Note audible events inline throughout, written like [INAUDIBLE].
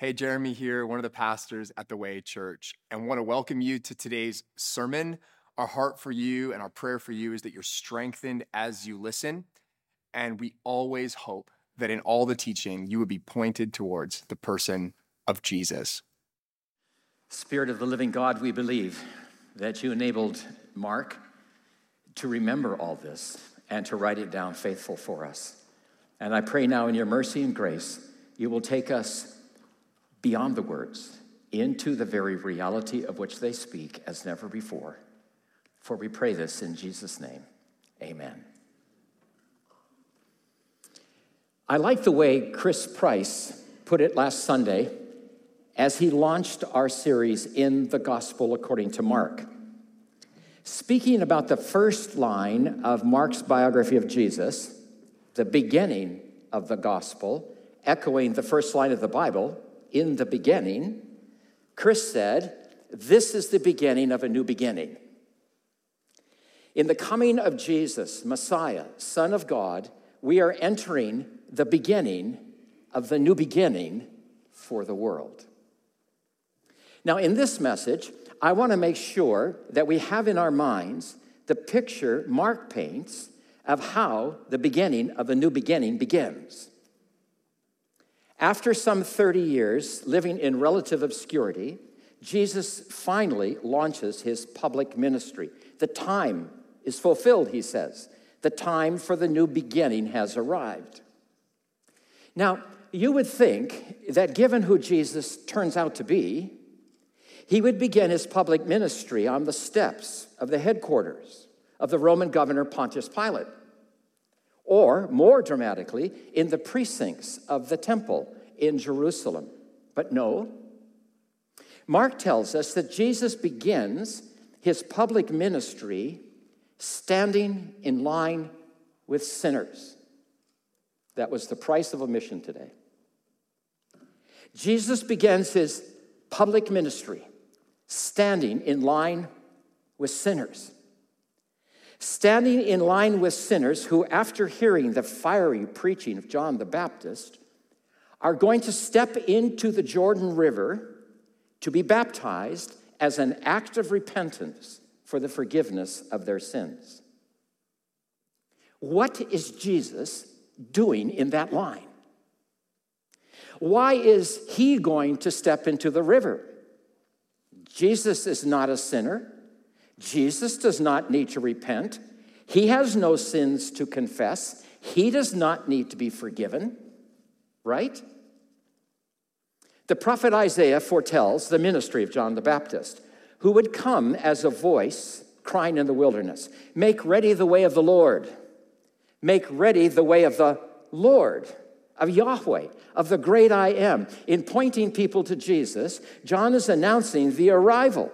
Hey, Jeremy here, one of the pastors at the Way Church, and want to welcome you to today's sermon. Our heart for you and our prayer for you is that you're strengthened as you listen, and we always hope that in all the teaching you would be pointed towards the person of Jesus. Spirit of the living God, we believe that you enabled Mark to remember all this and to write it down faithful for us. And I pray now in your mercy and grace, you will take us beyond the words into the very reality of which they speak as never before. For we pray this in Jesus' name. Amen. I like the way Chris Price put it last Sunday as he launched our series in the Gospel according to Mark. Speaking about the first line of Mark's biography of Jesus, the beginning of the Gospel, echoing the first line of the Bible, in the beginning, Chris said, This is the beginning of a new beginning. In the coming of Jesus, Messiah, Son of God, we are entering the beginning of the new beginning for the world. Now, in this message, I want to make sure that we have in our minds the picture Mark paints of how the beginning of a new beginning begins. After some 30 years living in relative obscurity, Jesus finally launches his public ministry. The time is fulfilled, he says. The time for the new beginning has arrived. Now, you would think that given who Jesus turns out to be, he would begin his public ministry on the steps of the headquarters of the Roman governor Pontius Pilate or more dramatically, in the precincts of the temple in Jerusalem. But no, Mark tells us that Jesus begins his public ministry standing in line with sinners. That was the price of omission today. Jesus begins his public ministry standing in line with sinners standing in line with sinners who, after hearing the fiery preaching of John the Baptist, are going to step into the Jordan River to be baptized as an act of repentance for the forgiveness of their sins. What is Jesus doing in that line? Why is he going to step into the river? Jesus is not a sinner. Jesus does not need to repent. He has no sins to confess. He does not need to be forgiven, right? The prophet Isaiah foretells the ministry of John the Baptist, who would come as a voice crying in the wilderness Make ready the way of the Lord. Make ready the way of the Lord, of Yahweh, of the great I am. In pointing people to Jesus, John is announcing the arrival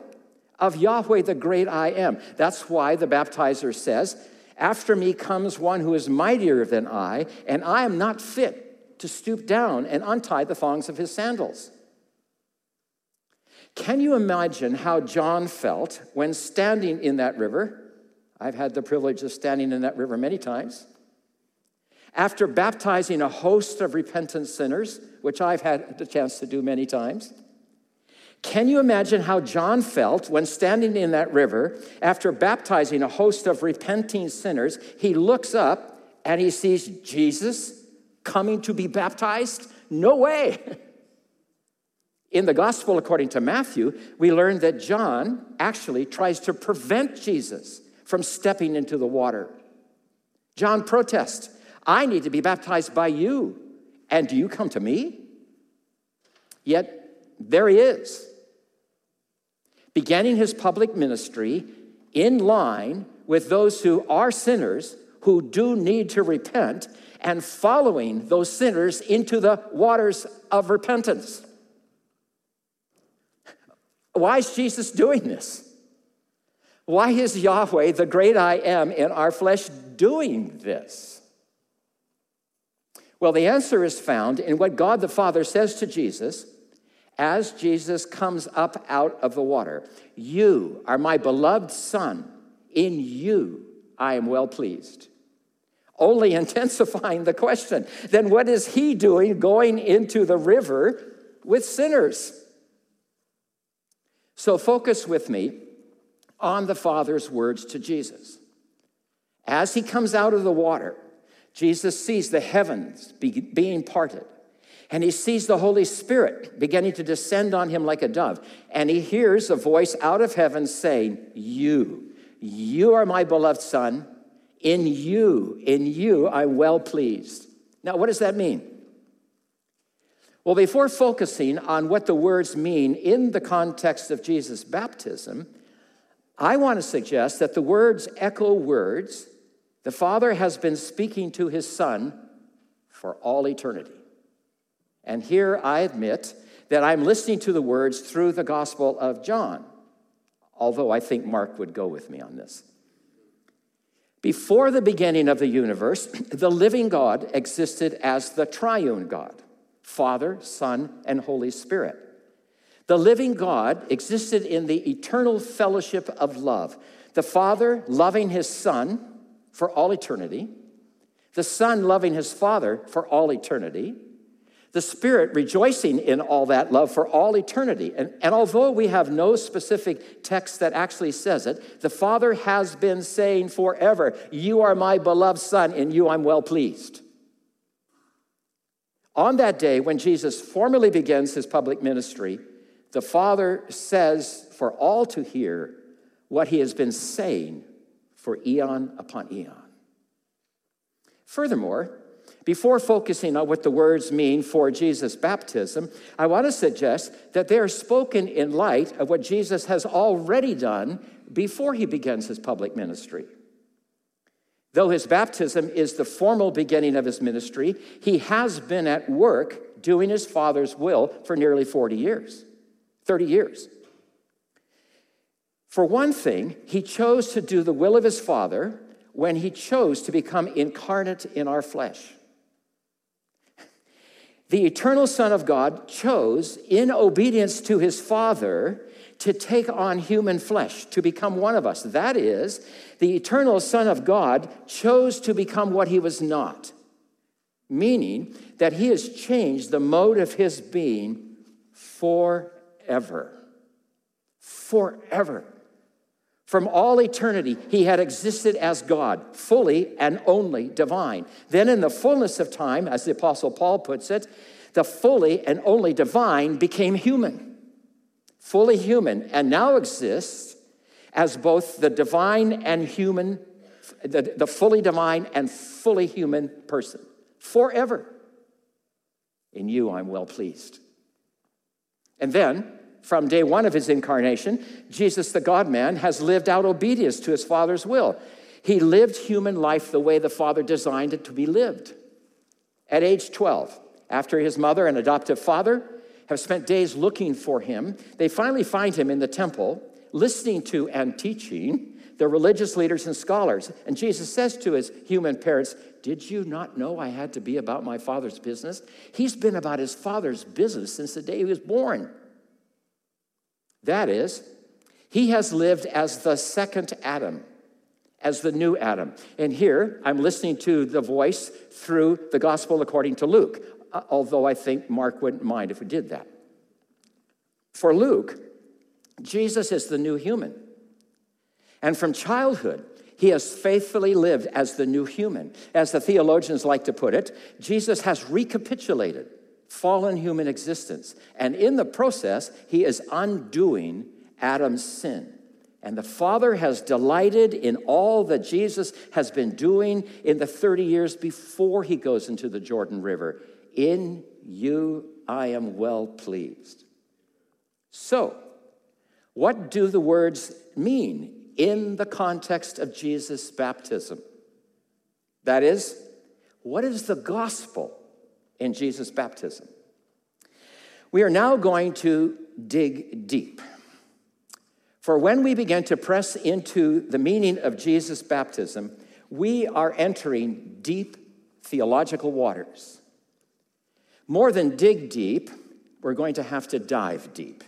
of Yahweh, the great I am. That's why the baptizer says, After me comes one who is mightier than I, and I am not fit to stoop down and untie the thongs of his sandals. Can you imagine how John felt when standing in that river? I've had the privilege of standing in that river many times. After baptizing a host of repentant sinners, which I've had the chance to do many times, can you imagine how John felt when standing in that river after baptizing a host of repenting sinners? He looks up and he sees Jesus coming to be baptized? No way. In the gospel according to Matthew, we learn that John actually tries to prevent Jesus from stepping into the water. John protests, I need to be baptized by you, and do you come to me? Yet there he is, beginning his public ministry in line with those who are sinners who do need to repent and following those sinners into the waters of repentance. Why is Jesus doing this? Why is Yahweh, the great I am, in our flesh doing this? Well, the answer is found in what God the Father says to Jesus as Jesus comes up out of the water. You are my beloved Son. In you I am well pleased. Only [LAUGHS] intensifying the question. Then what is he doing going into the river with sinners. So focus with me on the Father's words to Jesus. As he comes out of the water, Jesus sees the heavens be, being parted, and he sees the Holy Spirit beginning to descend on him like a dove. And he hears a voice out of heaven saying, You, you are my beloved Son. In you, in you, I'm well pleased. Now, what does that mean? Well, before focusing on what the words mean in the context of Jesus' baptism, I want to suggest that the words echo words the Father has been speaking to his Son for all eternity. And here I admit that I'm listening to the words through the Gospel of John, although I think Mark would go with me on this. Before the beginning of the universe, [CLEARS THROAT] the living God existed as the triune God Father, Son, and Holy Spirit. The living God existed in the eternal fellowship of love. The Father loving his Son for all eternity, the Son loving his Father for all eternity, the Spirit rejoicing in all that love for all eternity. And, and although we have no specific text that actually says it, the Father has been saying forever, You are my beloved Son, in you I'm well pleased. On that day, when Jesus formally begins his public ministry, the Father says for all to hear what he has been saying for eon upon eon. Furthermore, before focusing on what the words mean for Jesus' baptism, I want to suggest that they are spoken in light of what Jesus has already done before he begins his public ministry. Though his baptism is the formal beginning of his ministry, he has been at work doing his Father's will for nearly 40 years, 30 years. For one thing, he chose to do the will of his Father when he chose to become incarnate in our flesh. The eternal Son of God chose, in obedience to his Father, to take on human flesh, to become one of us. That is, the eternal Son of God chose to become what he was not, meaning that he has changed the mode of his being forever. Forever. From all eternity, he had existed as God, fully and only divine. Then, in the fullness of time, as the Apostle Paul puts it, the fully and only divine became human, fully human, and now exists as both the divine and human, the, the fully divine and fully human person forever. In you, I'm well pleased. And then, from day one of his incarnation, Jesus, the God man, has lived out obedience to his Father's will. He lived human life the way the Father designed it to be lived. At age 12, after his mother and adoptive father have spent days looking for him, they finally find him in the temple, listening to and teaching the religious leaders and scholars. And Jesus says to his human parents, Did you not know I had to be about my father's business? He's been about his father's business since the day he was born. That is, he has lived as the second Adam, as the new Adam. And here I'm listening to the voice through the gospel according to Luke, uh, although I think Mark wouldn't mind if we did that. For Luke, Jesus is the new human. And from childhood, he has faithfully lived as the new human. As the theologians like to put it, Jesus has recapitulated fallen human existence. And in the process, he is undoing Adam's sin. And the Father has delighted in all that Jesus has been doing in the 30 years before he goes into the Jordan River. In you I am well pleased. So, what do the words mean in the context of Jesus' baptism? That is, what is the gospel? In Jesus' baptism. We are now going to dig deep. For when we begin to press into the meaning of Jesus' baptism, we are entering deep theological waters. More than dig deep, we're going to have to dive deep.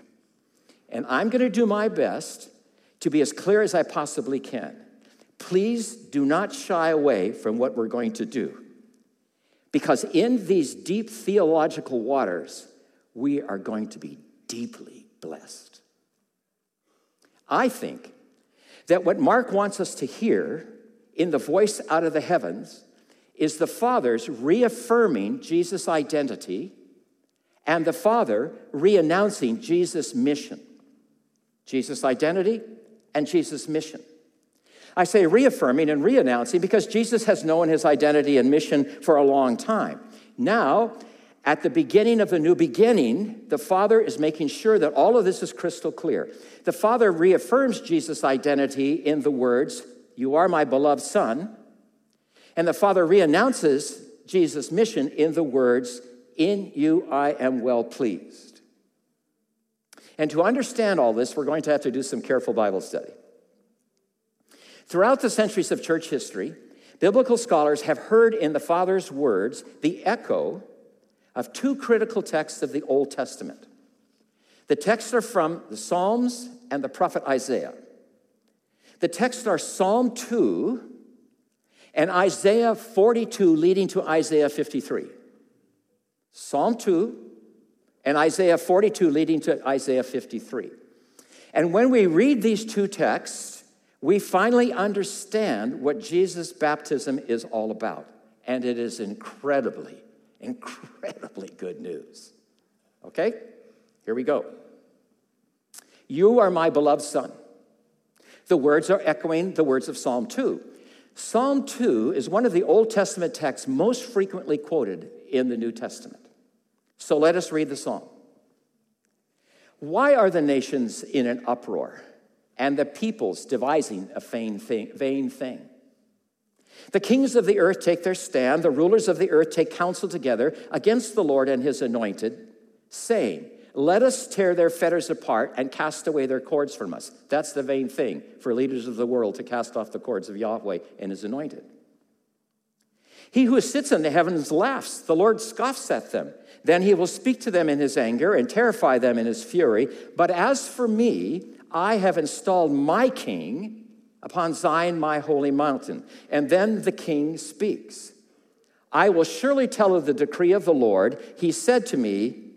And I'm going to do my best to be as clear as I possibly can. Please do not shy away from what we're going to do. Because in these deep theological waters, we are going to be deeply blessed. I think that what Mark wants us to hear in the voice out of the heavens is the Father's reaffirming Jesus' identity and the Father reannouncing Jesus' mission. Jesus' identity and Jesus' mission. I say reaffirming and reannouncing because Jesus has known his identity and mission for a long time. Now, at the beginning of the new beginning, the Father is making sure that all of this is crystal clear. The Father reaffirms Jesus' identity in the words, You are my beloved Son. And the Father reannounces Jesus' mission in the words, In you I am well pleased. And to understand all this, we're going to have to do some careful Bible study. Throughout the centuries of church history, biblical scholars have heard in the Father's words the echo of two critical texts of the Old Testament. The texts are from the Psalms and the prophet Isaiah. The texts are Psalm 2 and Isaiah 42, leading to Isaiah 53. Psalm 2 and Isaiah 42, leading to Isaiah 53. And when we read these two texts, we finally understand what Jesus' baptism is all about. And it is incredibly, incredibly good news. Okay? Here we go. You are my beloved Son. The words are echoing the words of Psalm 2. Psalm 2 is one of the Old Testament texts most frequently quoted in the New Testament. So let us read the psalm. Why are the nations in an uproar and the peoples devising a vain thing? The kings of the earth take their stand, the rulers of the earth take counsel together against the Lord and his anointed, saying, Let us tear their fetters apart and cast away their cords from us. That's the vain thing for leaders of the world to cast off the cords of Yahweh and his anointed. He who sits in the heavens laughs, the Lord scoffs at them. Then he will speak to them in his anger and terrify them in his fury. But as for me, I have installed my king upon Zion, my holy mountain. And then the king speaks. I will surely tell of the decree of the Lord. He said to me,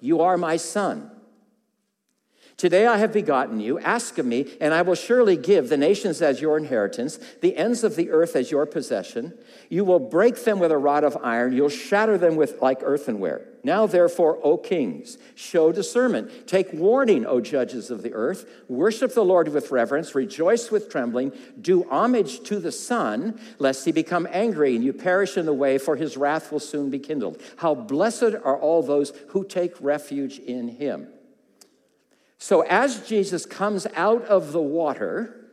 You are my son. Today I have begotten you. Ask of me, and I will surely give the nations as your inheritance, the ends of the earth as your possession. You will break them with a rod of iron. You'll shatter them with like earthenware. Now, therefore, O kings, show discernment. Take warning, O judges of the earth. Worship the Lord with reverence. Rejoice with trembling. Do homage to the Son, lest he become angry and you perish in the way, for his wrath will soon be kindled. How blessed are all those who take refuge in him. So, as Jesus comes out of the water,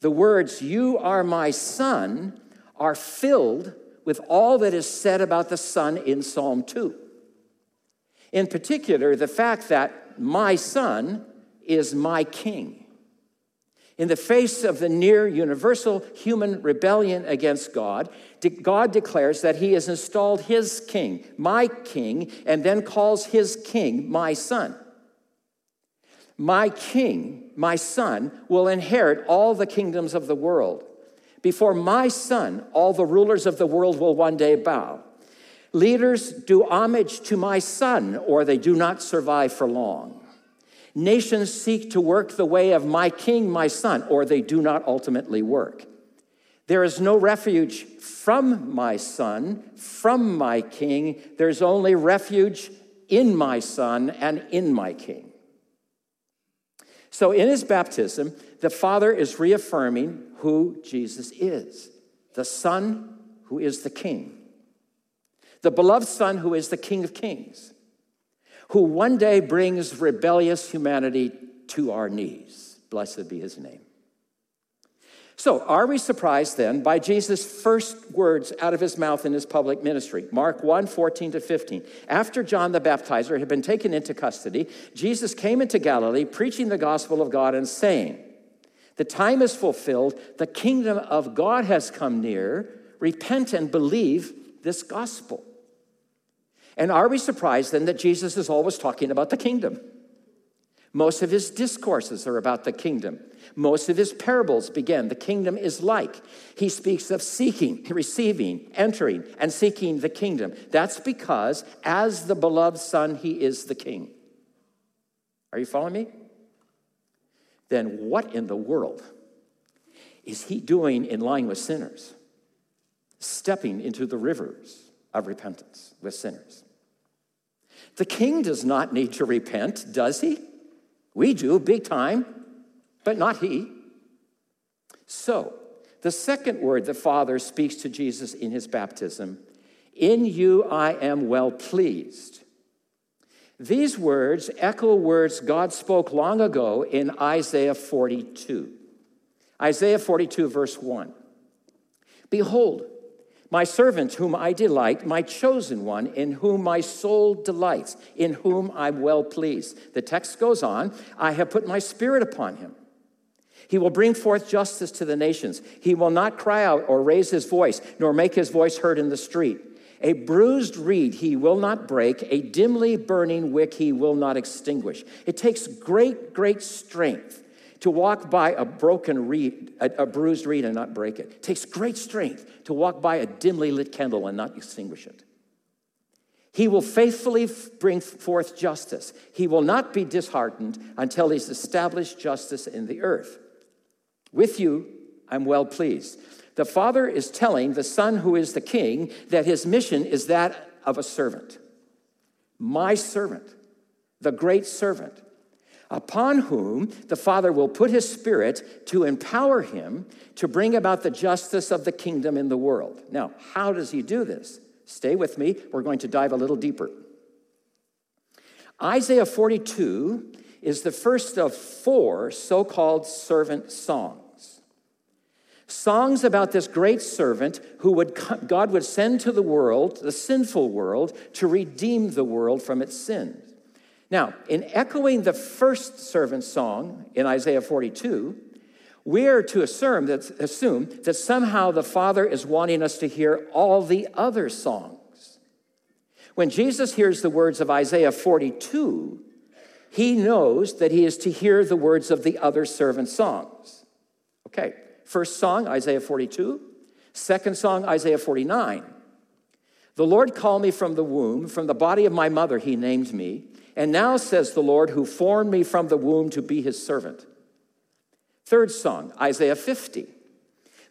the words, You are my son, are filled with all that is said about the Son in Psalm 2. In particular, the fact that my Son is my King. In the face of the near universal human rebellion against God, God declares that He has installed His King, my King, and then calls His King my Son. My king, my son, will inherit all the kingdoms of the world. Before my son, all the rulers of the world will one day bow. Leaders do homage to my son, or they do not survive for long. Nations seek to work the way of my king, my son, or they do not ultimately work. There is no refuge from my son, from my king. There's only refuge in my son and in my king. So in his baptism, the Father is reaffirming who Jesus is the Son who is the King, the beloved Son who is the King of Kings, who one day brings rebellious humanity to our knees. Blessed be his name. So, are we surprised then by Jesus' first words out of his mouth in his public ministry? Mark 1 14 to 15. After John the Baptizer had been taken into custody, Jesus came into Galilee preaching the gospel of God and saying, The time is fulfilled, the kingdom of God has come near. Repent and believe this gospel. And are we surprised then that Jesus is always talking about the kingdom? Most of his discourses are about the kingdom. Most of his parables begin, the kingdom is like. He speaks of seeking, receiving, entering, and seeking the kingdom. That's because, as the beloved son, he is the king. Are you following me? Then what in the world is he doing in line with sinners? Stepping into the rivers of repentance with sinners. The king does not need to repent, does he? We do, big time but not he. So, the second word the Father speaks to Jesus in his baptism In you I am well pleased. These words echo words God spoke long ago in Isaiah 42. Isaiah 42, verse 1. Behold, my servant whom I delight, my chosen one, in whom my soul delights, in whom I'm well pleased. The text goes on I have put my spirit upon him he will bring forth justice to the nations. He will not cry out or raise his voice, nor make his voice heard in the street. A bruised reed he will not break, a dimly burning wick he will not extinguish. It takes great, great strength to walk by a broken reed, a, a, bruised reed and not break it. It takes great strength to walk by a dimly lit candle and not extinguish it. He will faithfully bring forth justice. He will not be disheartened until he's established justice in the earth. With you, I'm well pleased. The Father is telling the Son, who is the King, that his mission is that of a servant. My servant, the great servant, upon whom the Father will put his Spirit to empower him to bring about the justice of the kingdom in the world. Now, how does he do this? Stay with me. We're going to dive a little deeper. Isaiah 42 is the first of four so called servant songs. Songs about this great servant who would, God would send to the world, the sinful world, to redeem the world from its sins. Now, in echoing the first servant song in Isaiah 42, we are to assume that, assume that somehow the Father is wanting us to hear all the other songs. When Jesus hears the words of Isaiah 42, he knows that he is to hear the words of the other servant songs. Okay, first song, Isaiah 42. Second song, Isaiah 49. The Lord called me from the womb, from the body of my mother, he named me. And now says the Lord, who formed me from the womb to be his servant. Third song, Isaiah 50.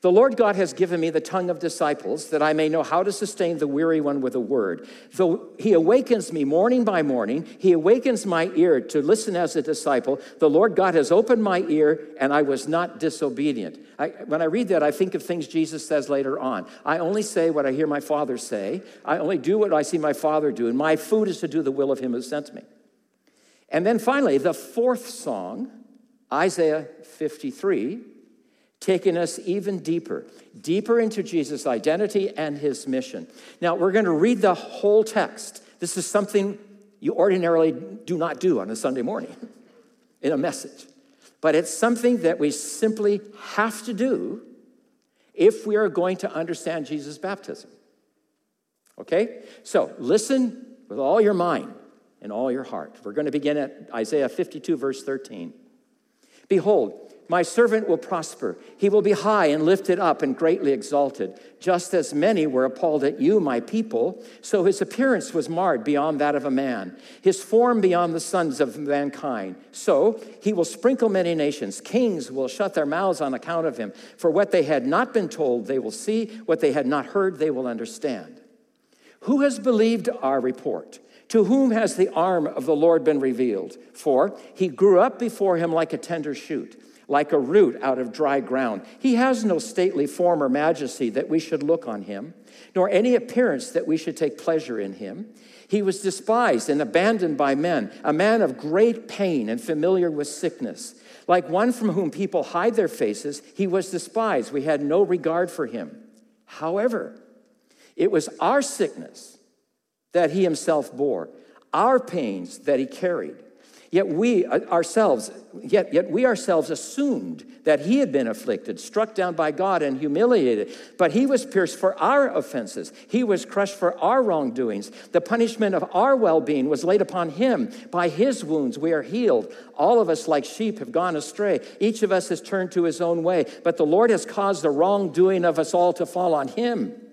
The Lord God has given me the tongue of disciples that I may know how to sustain the weary one with a word. Though he awakens me morning by morning, he awakens my ear to listen as a disciple. The Lord God has opened my ear, and I was not disobedient. I, when I read that, I think of things Jesus says later on. I only say what I hear my Father say, I only do what I see my Father do, and my food is to do the will of him who sent me. And then finally, the fourth song, Isaiah 53 taking us even deeper, deeper into Jesus' identity and his mission. Now, we're going to read the whole text. This is something you ordinarily do not do on a Sunday morning [LAUGHS] in a message, but it's something that we simply have to do if we are going to understand Jesus' baptism. Okay? So, listen with all your mind and all your heart. We're going to begin at Isaiah 52, verse 13. Behold, my servant will prosper. He will be high and lifted up and greatly exalted. Just as many were appalled at you, my people, so his appearance was marred beyond that of a man, his form beyond the sons of mankind. So he will sprinkle many nations. Kings will shut their mouths on account of him. For what they had not been told, they will see. What they had not heard, they will understand. Who has believed our report? To whom has the arm of the Lord been revealed? For he grew up before him like a tender shoot like a root out of dry ground. He has no stately form or majesty that we should look on him, nor any appearance that we should take pleasure in him. He was despised and abandoned by men, a man of great pain and familiar with sickness. Like one from whom people hide their faces, he was despised. We had no regard for him. However, it was our sickness that he himself bore, our pains that he carried. Yet we uh, ourselves, yet, yet we ourselves assumed that he had been afflicted, struck down by God, and humiliated. But he was pierced for our offenses, he was crushed for our wrongdoings. The punishment of our well being was laid upon him. By his wounds we are healed. All of us, like sheep, have gone astray. Each of us has turned to his own way. But the Lord has caused the wrongdoing of us all to fall on him.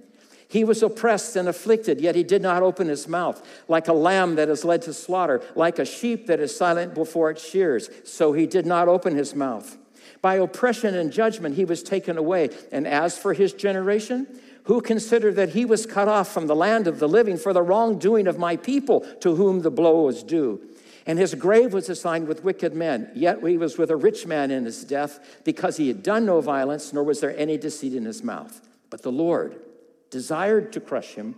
He was oppressed and afflicted, yet he did not open his mouth. Like a lamb that is led to slaughter, like a sheep that is silent before its shears, so he did not open his mouth. By oppression and judgment he was taken away. And as for his generation, who considered that he was cut off from the land of the living for the wrongdoing of my people, to whom the blow was due? And his grave was assigned with wicked men, yet he was with a rich man in his death, because he had done no violence, nor was there any deceit in his mouth. But the Lord, desired to crush him,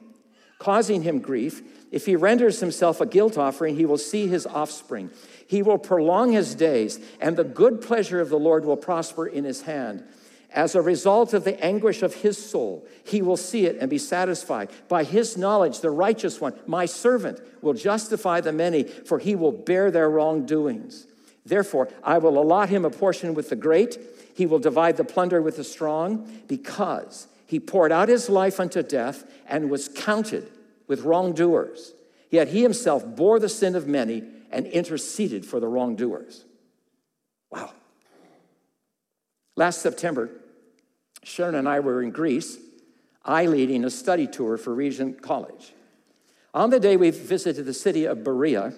causing him grief. If he renders himself a guilt offering, he will see his offspring. He will prolong his days, and the good pleasure of the Lord will prosper in his hand. As a result of the anguish of his soul, he will see it and be satisfied. By his knowledge, the righteous one, my servant, will justify the many, for he will bear their wrongdoings. Therefore, I will allot him a portion with the great. He will divide the plunder with the strong, because he poured out his life unto death and was counted with wrongdoers. Yet he himself bore the sin of many and interceded for the wrongdoers. Wow. Last September, Sharon and I were in Greece, I leading a study tour for Regent College. On the day we visited the city of Berea,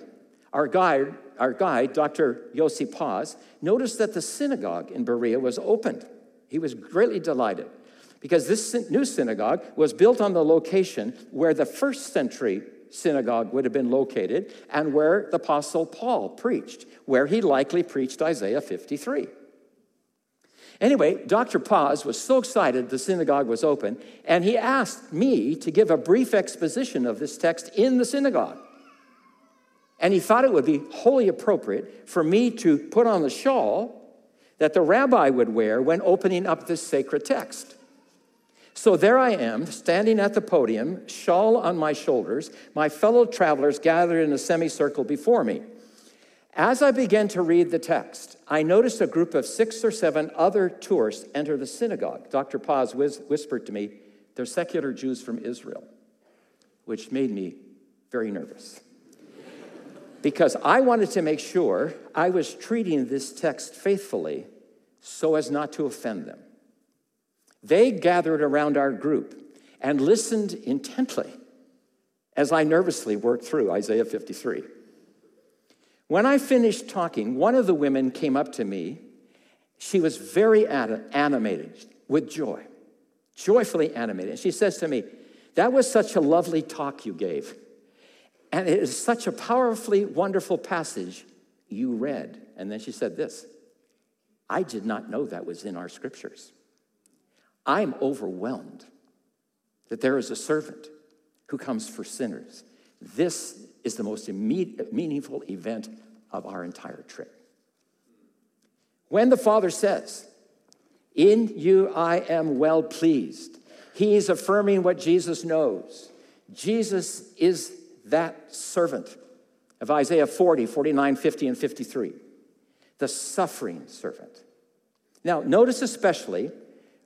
our guide, our guide Dr. Yossi Paz, noticed that the synagogue in Berea was opened. He was greatly delighted because this new synagogue was built on the location where the first century synagogue would have been located and where the Apostle Paul preached, where he likely preached Isaiah 53. Anyway, Dr. Paz was so excited the synagogue was open, and he asked me to give a brief exposition of this text in the synagogue. And he thought it would be wholly appropriate for me to put on the shawl that the rabbi would wear when opening up this sacred text. So there I am, standing at the podium, shawl on my shoulders, my fellow travelers gathered in a semicircle before me. As I began to read the text, I noticed a group of six or seven other tourists enter the synagogue. Dr. Paz whispered to me, They're secular Jews from Israel, which made me very nervous. because I wanted to make sure I was treating this text faithfully so as not to offend them. They gathered around our group and listened intently as I nervously worked through Isaiah 53. When I finished talking, one of the women came up to me. She was very animated with joy, joyfully animated. And She says to me, That was such a lovely talk you gave. And it is such a powerfully wonderful passage you read. And then she said this I did not know that was in our scriptures. I'm overwhelmed that there is a servant who comes for sinners. This is the most meaningful event of our entire trip. When the Father says, In you I am well pleased, he is affirming what Jesus knows. Jesus is that servant of Isaiah 40, 49, 50, and 53, the suffering servant. Now, notice especially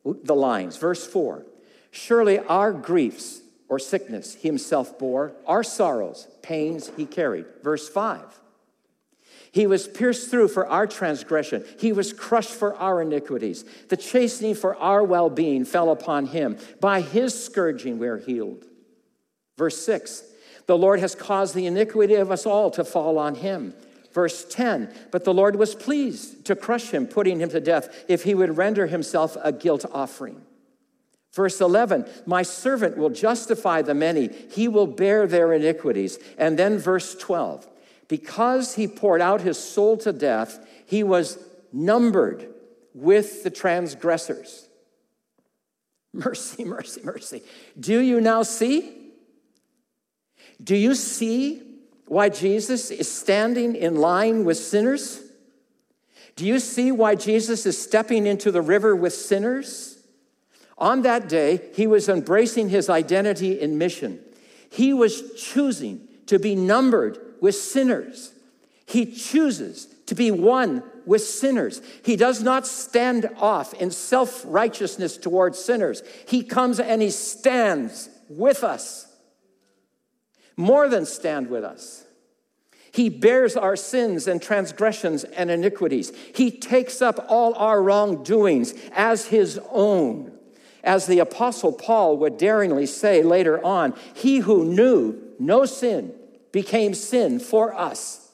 the lines. Verse 4 Surely our griefs or sickness he himself bore, our sorrows, pains he carried. Verse 5 He was pierced through for our transgression, he was crushed for our iniquities. The chastening for our well being fell upon him. By his scourging we are healed. Verse 6 The Lord has caused the iniquity of us all to fall on him. Verse 10 But the Lord was pleased to crush him, putting him to death, if he would render himself a guilt offering. Verse 11, my servant will justify the many, he will bear their iniquities. And then verse 12, because he poured out his soul to death, he was numbered with the transgressors. Mercy, [LAUGHS] mercy, mercy. Do you now see? Do you see why Jesus is standing in line with sinners? Do you see why Jesus is stepping into the river with sinners? On that day, he was embracing his identity in mission. He was choosing to be numbered with sinners. He chooses to be one with sinners. He does not stand off in self righteousness towards sinners. He comes and he stands with us, more than stand with us. He bears our sins and transgressions and iniquities. He takes up all our wrongdoings as his own. As the Apostle Paul would daringly say later on, he who knew no sin became sin for us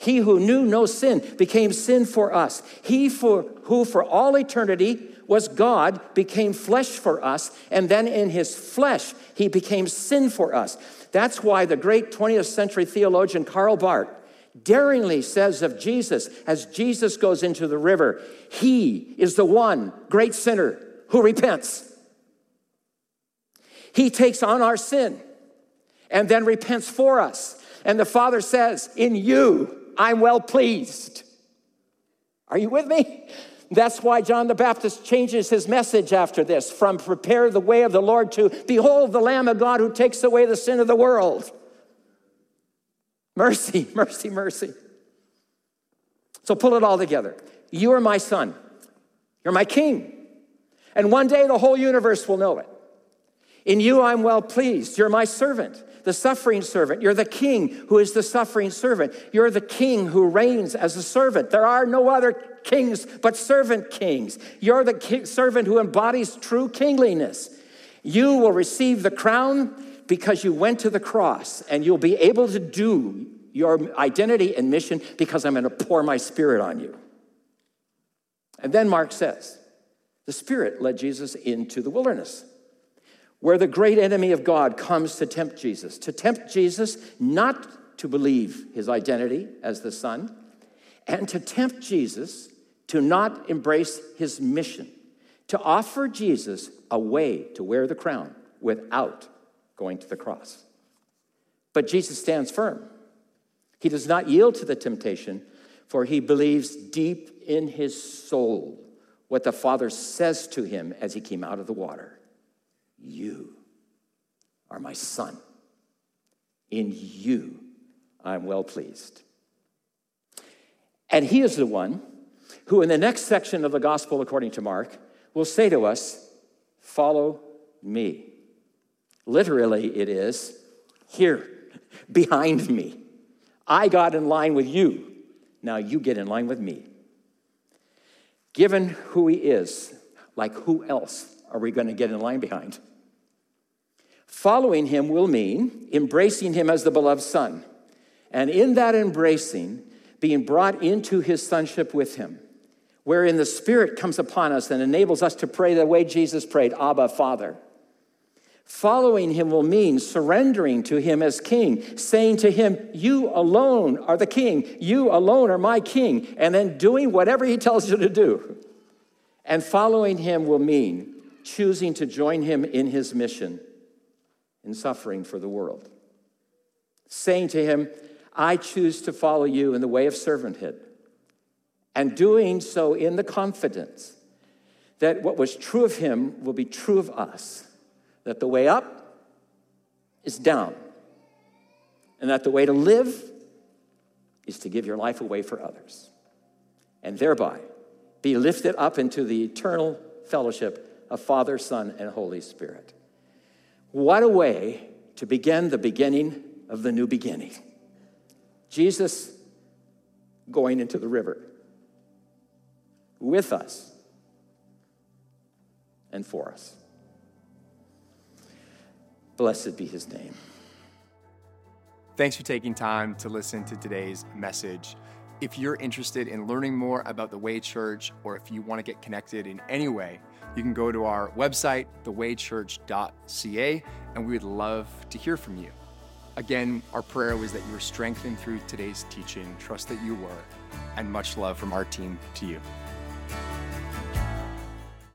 he who knew no sin became sin for us. He for, who for all eternity was God became flesh for us, and then in his flesh he became sin for us. That's why the great 20th century theologian Karl Barth daringly says of Jesus as Jesus goes into the river, He is the one great sinner who repents. He takes on our sin and then repents for us. And the Father says, In you, I'm well pleased. Are you with me? That's why John the Baptist changes his message after this from prepare the way of the Lord to behold the Lamb of God who takes away the sin of the world. Mercy, [LAUGHS] mercy, mercy. So pull it all together. You are my son. You're my king. And one day the whole universe will know it. In you I'm well pleased. You're my servant the suffering servant. You're the king who is the suffering servant. You're the king who reigns as a servant. There are no other kings but servant kings. You're the servant who embodies true kingliness. You will receive the crown because you went to the cross, and you'll be able to do your identity and mission because I'm going to pour my spirit on you. And then Mark says, the Spirit led Jesus into the wilderness where the great enemy of God comes to tempt Jesus, to tempt Jesus not to believe his identity as the Son, and to tempt Jesus to not embrace his mission, to offer Jesus a way to wear the crown without going to the cross. But Jesus stands firm. He does not yield to the temptation, for he believes deep in his soul what the Father says to him as he came out of the water. You are my son. In you I'm well pleased. And he is the one who, in the next section of the gospel according to Mark, will say to us, Follow me. Literally, it is here, [LAUGHS] behind me. I got in line with you. Now you get in line with me. Given who he is, like who else are we going to get in line behind? Following him will mean embracing him as the beloved son. And in that embracing, being brought into his sonship with him, wherein the Spirit comes upon us and enables us to pray the way Jesus prayed Abba, Father. Following him will mean surrendering to him as king, saying to him, You alone are the king, you alone are my king, and then doing whatever he tells you to do. And following him will mean choosing to join him in his mission in suffering for the world, saying to him, I choose to follow you in the way of servanthood, and doing so in the confidence that what was true of him will be true of us, that the way up is down, and that the way to live is to give your life away for others, and thereby be lifted up into the eternal fellowship of Father, Son, and Holy Spirit. What a way to begin the beginning of the new beginning. Jesus going into the river with us and for us. Blessed be his name. Thanks for taking time to listen to today's message. If you're interested in learning more about the Way Church, or if you want to get connected in any way, you can go to our website, thewaychurch.ca, and we would love to hear from you. Again, our prayer was that you were strengthened through today's teaching. Trust that you were, and much love from our team to you.